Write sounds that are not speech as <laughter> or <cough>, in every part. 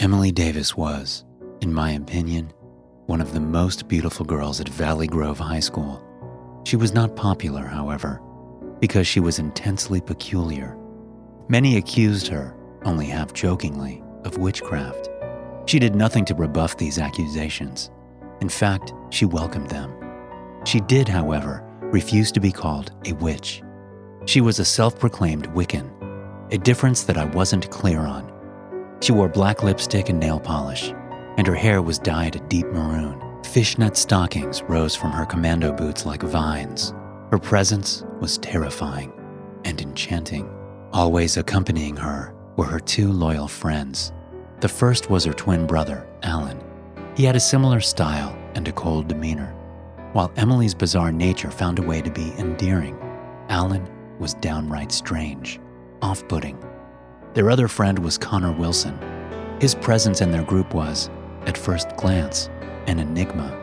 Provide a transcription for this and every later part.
Emily Davis was, in my opinion, one of the most beautiful girls at Valley Grove High School. She was not popular, however, because she was intensely peculiar. Many accused her, only half jokingly, of witchcraft. She did nothing to rebuff these accusations. In fact, she welcomed them. She did, however, refuse to be called a witch. She was a self proclaimed Wiccan, a difference that I wasn't clear on. She wore black lipstick and nail polish, and her hair was dyed a deep maroon. Fishnet stockings rose from her commando boots like vines. Her presence was terrifying and enchanting. Always accompanying her were her two loyal friends. The first was her twin brother, Alan. He had a similar style and a cold demeanor. While Emily's bizarre nature found a way to be endearing, Alan was downright strange, off putting. Their other friend was Connor Wilson. His presence in their group was, at first glance, an enigma.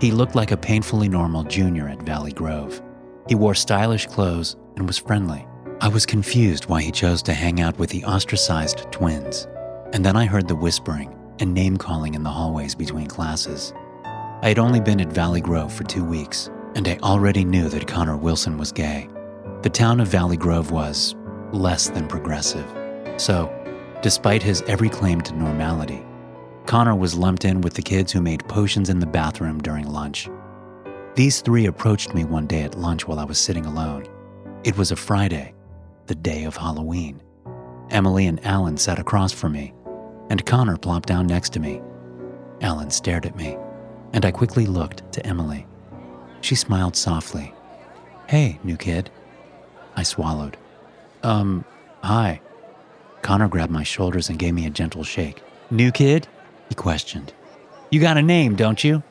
He looked like a painfully normal junior at Valley Grove. He wore stylish clothes and was friendly. I was confused why he chose to hang out with the ostracized twins. And then I heard the whispering and name calling in the hallways between classes. I had only been at Valley Grove for two weeks, and I already knew that Connor Wilson was gay. The town of Valley Grove was less than progressive. So, despite his every claim to normality, Connor was lumped in with the kids who made potions in the bathroom during lunch. These three approached me one day at lunch while I was sitting alone. It was a Friday, the day of Halloween. Emily and Alan sat across from me, and Connor plopped down next to me. Alan stared at me, and I quickly looked to Emily. She smiled softly. Hey, new kid. I swallowed. Um, hi. Connor grabbed my shoulders and gave me a gentle shake. New kid? He questioned. You got a name, don't you?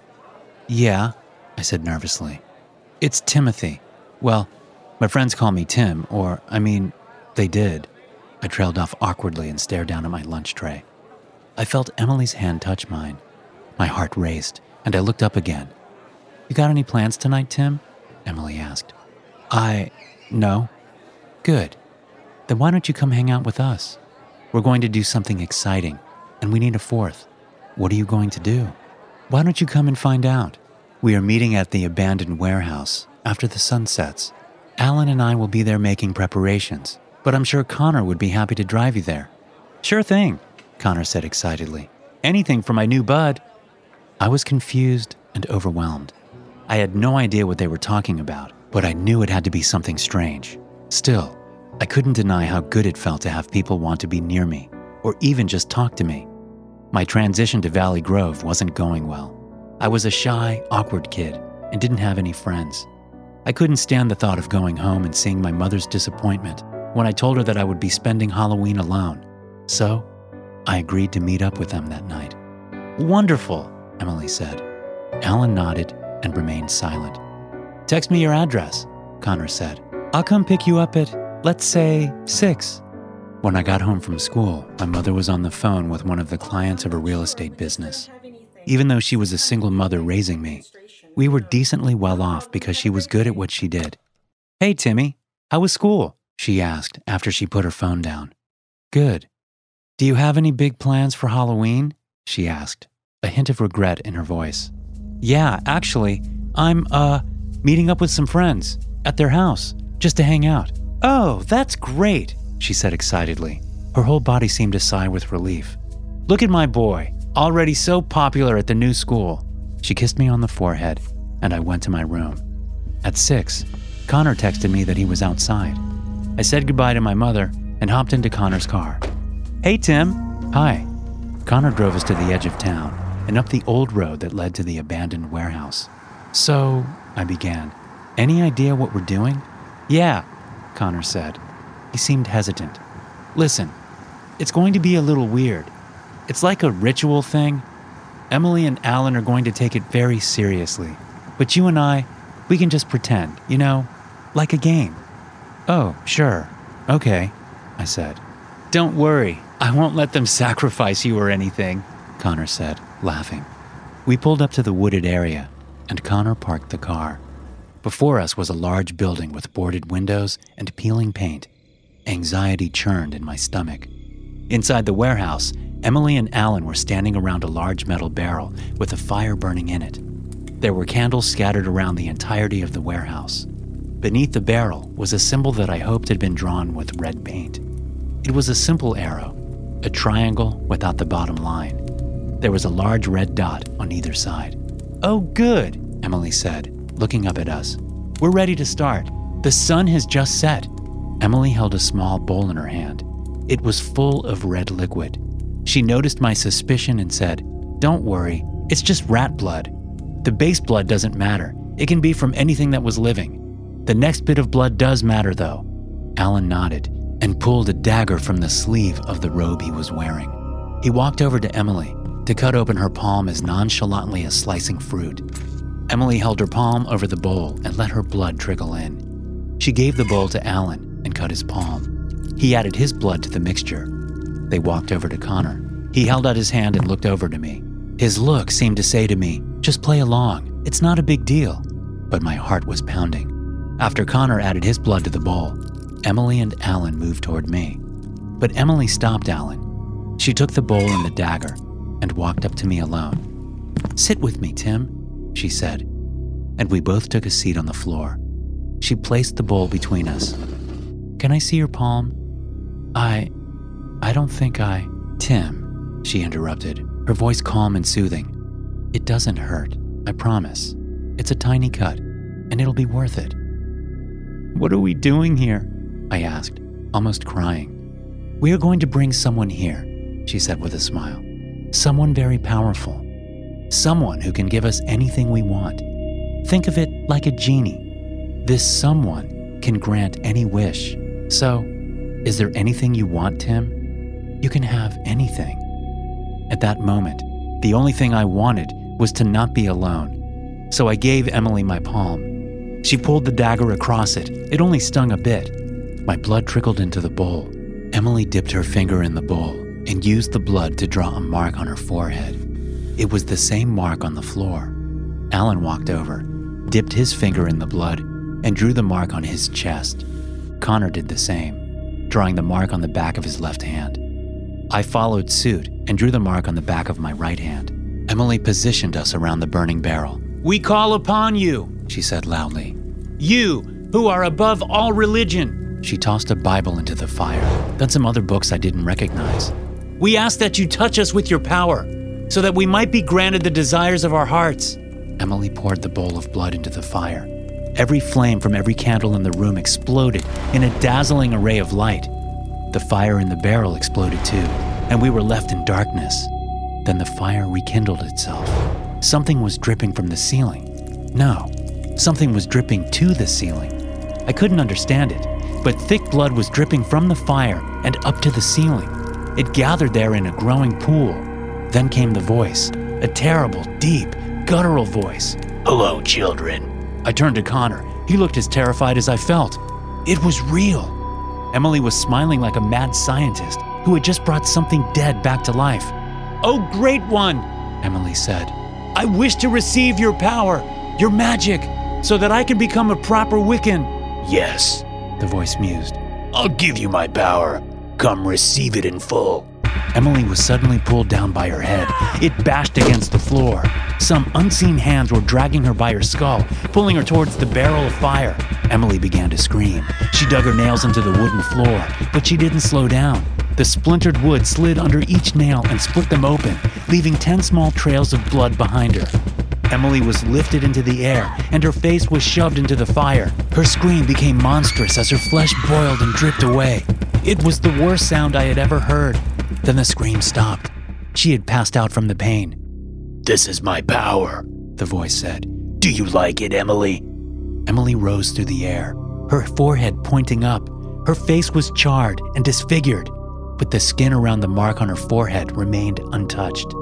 Yeah, I said nervously. It's Timothy. Well, my friends call me Tim, or, I mean, they did. I trailed off awkwardly and stared down at my lunch tray. I felt Emily's hand touch mine. My heart raced, and I looked up again. You got any plans tonight, Tim? Emily asked. I. no. Good. Then why don't you come hang out with us? We're going to do something exciting, and we need a fourth. What are you going to do? Why don't you come and find out? We are meeting at the abandoned warehouse after the sun sets. Alan and I will be there making preparations, but I'm sure Connor would be happy to drive you there. Sure thing, Connor said excitedly. Anything for my new bud. I was confused and overwhelmed. I had no idea what they were talking about, but I knew it had to be something strange. Still, I couldn't deny how good it felt to have people want to be near me, or even just talk to me. My transition to Valley Grove wasn't going well. I was a shy, awkward kid and didn't have any friends. I couldn't stand the thought of going home and seeing my mother's disappointment when I told her that I would be spending Halloween alone. So, I agreed to meet up with them that night. Wonderful, Emily said. Alan nodded and remained silent. Text me your address, Connor said. I'll come pick you up at let's say six. When I got home from school, my mother was on the phone with one of the clients of a real estate business. Even though she was a single mother raising me, we were decently well off because she was good at what she did. Hey, Timmy, how was school? She asked after she put her phone down. Good. Do you have any big plans for Halloween? She asked, a hint of regret in her voice. Yeah, actually, I'm, uh, meeting up with some friends at their house just to hang out. Oh, that's great, she said excitedly. Her whole body seemed to sigh with relief. Look at my boy, already so popular at the new school. She kissed me on the forehead, and I went to my room. At six, Connor texted me that he was outside. I said goodbye to my mother and hopped into Connor's car. Hey, Tim. Hi. Connor drove us to the edge of town and up the old road that led to the abandoned warehouse. So, I began. Any idea what we're doing? Yeah, Connor said. He seemed hesitant. Listen, it's going to be a little weird. It's like a ritual thing. Emily and Alan are going to take it very seriously. But you and I, we can just pretend, you know, like a game. Oh, sure. Okay, I said. Don't worry, I won't let them sacrifice you or anything, Connor said, laughing. We pulled up to the wooded area, and Connor parked the car. Before us was a large building with boarded windows and peeling paint. Anxiety churned in my stomach. Inside the warehouse, Emily and Alan were standing around a large metal barrel with a fire burning in it. There were candles scattered around the entirety of the warehouse. Beneath the barrel was a symbol that I hoped had been drawn with red paint. It was a simple arrow, a triangle without the bottom line. There was a large red dot on either side. Oh, good, Emily said, looking up at us. We're ready to start. The sun has just set. Emily held a small bowl in her hand. It was full of red liquid. She noticed my suspicion and said, Don't worry, it's just rat blood. The base blood doesn't matter. It can be from anything that was living. The next bit of blood does matter, though. Alan nodded and pulled a dagger from the sleeve of the robe he was wearing. He walked over to Emily to cut open her palm as nonchalantly as slicing fruit. Emily held her palm over the bowl and let her blood trickle in. She gave the bowl to Alan and cut his palm. He added his blood to the mixture. They walked over to Connor. He held out his hand and looked over to me. His look seemed to say to me, Just play along. It's not a big deal. But my heart was pounding. After Connor added his blood to the bowl, Emily and Alan moved toward me. But Emily stopped Alan. She took the bowl and the dagger and walked up to me alone. Sit with me, Tim, she said, and we both took a seat on the floor. She placed the bowl between us. Can I see your palm? I. I don't think I. Tim, she interrupted, her voice calm and soothing. It doesn't hurt, I promise. It's a tiny cut, and it'll be worth it. What are we doing here? I asked, almost crying. We are going to bring someone here, she said with a smile. Someone very powerful. Someone who can give us anything we want. Think of it like a genie. This someone can grant any wish. So, is there anything you want, Tim? You can have anything. At that moment, the only thing I wanted was to not be alone. So I gave Emily my palm she pulled the dagger across it. It only stung a bit. My blood trickled into the bowl. Emily dipped her finger in the bowl and used the blood to draw a mark on her forehead. It was the same mark on the floor. Alan walked over, dipped his finger in the blood, and drew the mark on his chest. Connor did the same, drawing the mark on the back of his left hand. I followed suit and drew the mark on the back of my right hand. Emily positioned us around the burning barrel. We call upon you, she said loudly. You, who are above all religion. She tossed a Bible into the fire, then some other books I didn't recognize. We ask that you touch us with your power, so that we might be granted the desires of our hearts. Emily poured the bowl of blood into the fire. Every flame from every candle in the room exploded in a dazzling array of light. The fire in the barrel exploded too, and we were left in darkness. Then the fire rekindled itself. Something was dripping from the ceiling. No, something was dripping to the ceiling. I couldn't understand it, but thick blood was dripping from the fire and up to the ceiling. It gathered there in a growing pool. Then came the voice, a terrible, deep, guttural voice. Hello, children. I turned to Connor. He looked as terrified as I felt. It was real. Emily was smiling like a mad scientist who had just brought something dead back to life. Oh, great one, Emily said. I wish to receive your power, your magic, so that I can become a proper Wiccan. Yes, the voice mused. I'll give you my power. Come receive it in full. Emily was suddenly pulled down by her head. It bashed against the floor. Some unseen hands were dragging her by her skull, pulling her towards the barrel of fire. Emily began to scream. She dug her nails into the wooden floor, but she didn't slow down. The splintered wood slid under each nail and split them open, leaving 10 small trails of blood behind her. Emily was lifted into the air and her face was shoved into the fire. Her scream became monstrous as her flesh boiled and dripped away. It was the worst sound I had ever heard. Then the scream stopped. She had passed out from the pain. This is my power, the voice said. Do you like it, Emily? Emily rose through the air, her forehead pointing up. Her face was charred and disfigured. but the skin around the mark on her forehead remained untouched.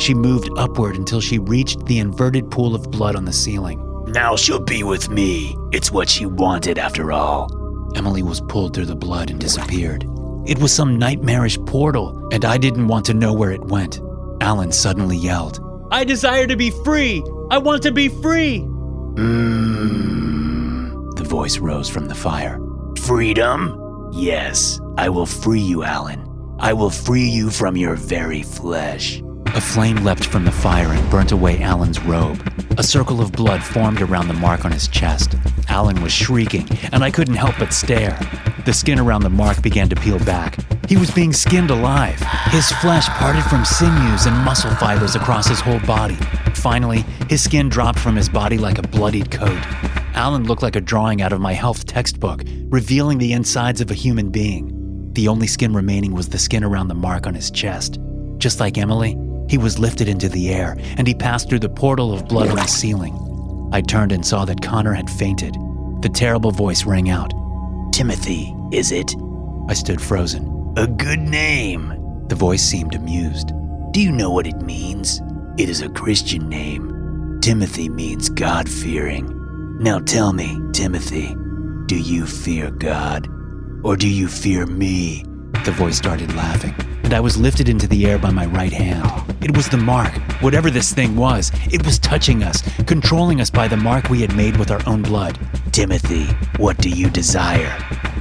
She moved upward until she reached the inverted pool of blood on the ceiling. Now she'll be with me. It's what she wanted after all. Emily was pulled through the blood and disappeared. It was some nightmarish portal, and I didn't want to know where it went. Alan suddenly yelled, I desire to be free! I want to be free! Mmm. The voice rose from the fire. Freedom? Yes, I will free you, Alan. I will free you from your very flesh. A flame leapt from the fire and burnt away Alan's robe. A circle of blood formed around the mark on his chest. Alan was shrieking, and I couldn't help but stare. The skin around the mark began to peel back. He was being skinned alive. His flesh parted from sinews and muscle fibers across his whole body. Finally, his skin dropped from his body like a bloodied coat. Alan looked like a drawing out of my health textbook, revealing the insides of a human being. The only skin remaining was the skin around the mark on his chest. Just like Emily, he was lifted into the air, and he passed through the portal of blood on the ceiling. I turned and saw that Connor had fainted. The terrible voice rang out. Timothy, is it? I stood frozen. A good name. The voice seemed amused. Do you know what it means? It is a Christian name. Timothy means God fearing. Now tell me, Timothy, do you fear God? Or do you fear me? The voice started laughing, and I was lifted into the air by my right hand. It was the mark, whatever this thing was. It was touching us, controlling us by the mark we had made with our own blood. Timothy, what do you desire?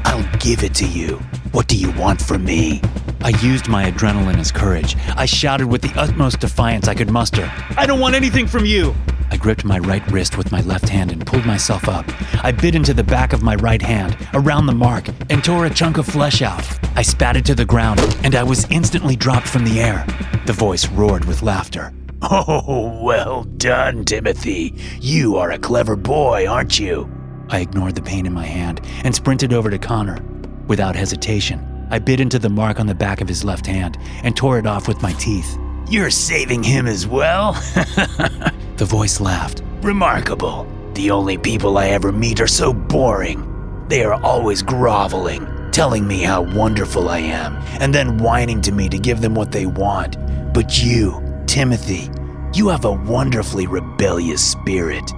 I'll give it to you. What do you want from me? I used my adrenaline as courage. I shouted with the utmost defiance I could muster. I don't want anything from you! I gripped my right wrist with my left hand and pulled myself up. I bit into the back of my right hand, around the mark, and tore a chunk of flesh out. I spat it to the ground, and I was instantly dropped from the air. The voice roared with laughter. <laughs> Oh, well done, Timothy. You are a clever boy, aren't you? I ignored the pain in my hand and sprinted over to Connor. Without hesitation, I bit into the mark on the back of his left hand and tore it off with my teeth. You're saving him as well? <laughs> The voice laughed. Remarkable. The only people I ever meet are so boring. They are always groveling, telling me how wonderful I am, and then whining to me to give them what they want. But you, Timothy, you have a wonderfully rebellious spirit.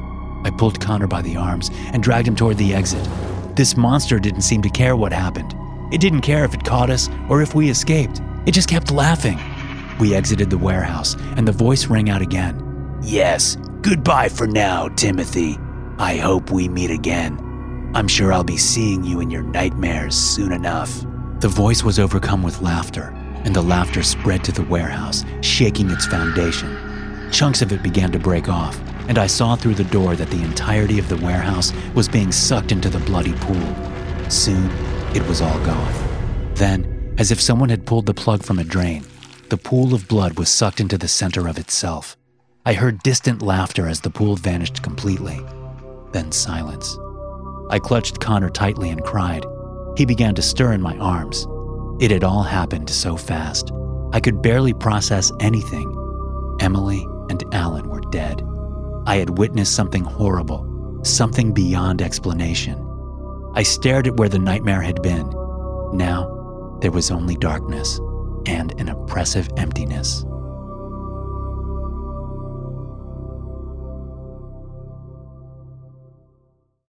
I pulled Connor by the arms and dragged him toward the exit. This monster didn't seem to care what happened. It didn't care if it caught us or if we escaped. It just kept laughing. We exited the warehouse, and the voice rang out again. Yes, goodbye for now, Timothy. I hope we meet again. I'm sure I'll be seeing you in your nightmares soon enough. The voice was overcome with laughter, and the laughter spread to the warehouse, shaking its foundation. Chunks of it began to break off, and I saw through the door that the entirety of the warehouse was being sucked into the bloody pool. Soon, it was all gone. Then, as if someone had pulled the plug from a drain, the pool of blood was sucked into the center of itself. I heard distant laughter as the pool vanished completely. Then silence. I clutched Connor tightly and cried. He began to stir in my arms. It had all happened so fast. I could barely process anything. Emily and Alan were dead. I had witnessed something horrible, something beyond explanation. I stared at where the nightmare had been. Now, there was only darkness and an oppressive emptiness.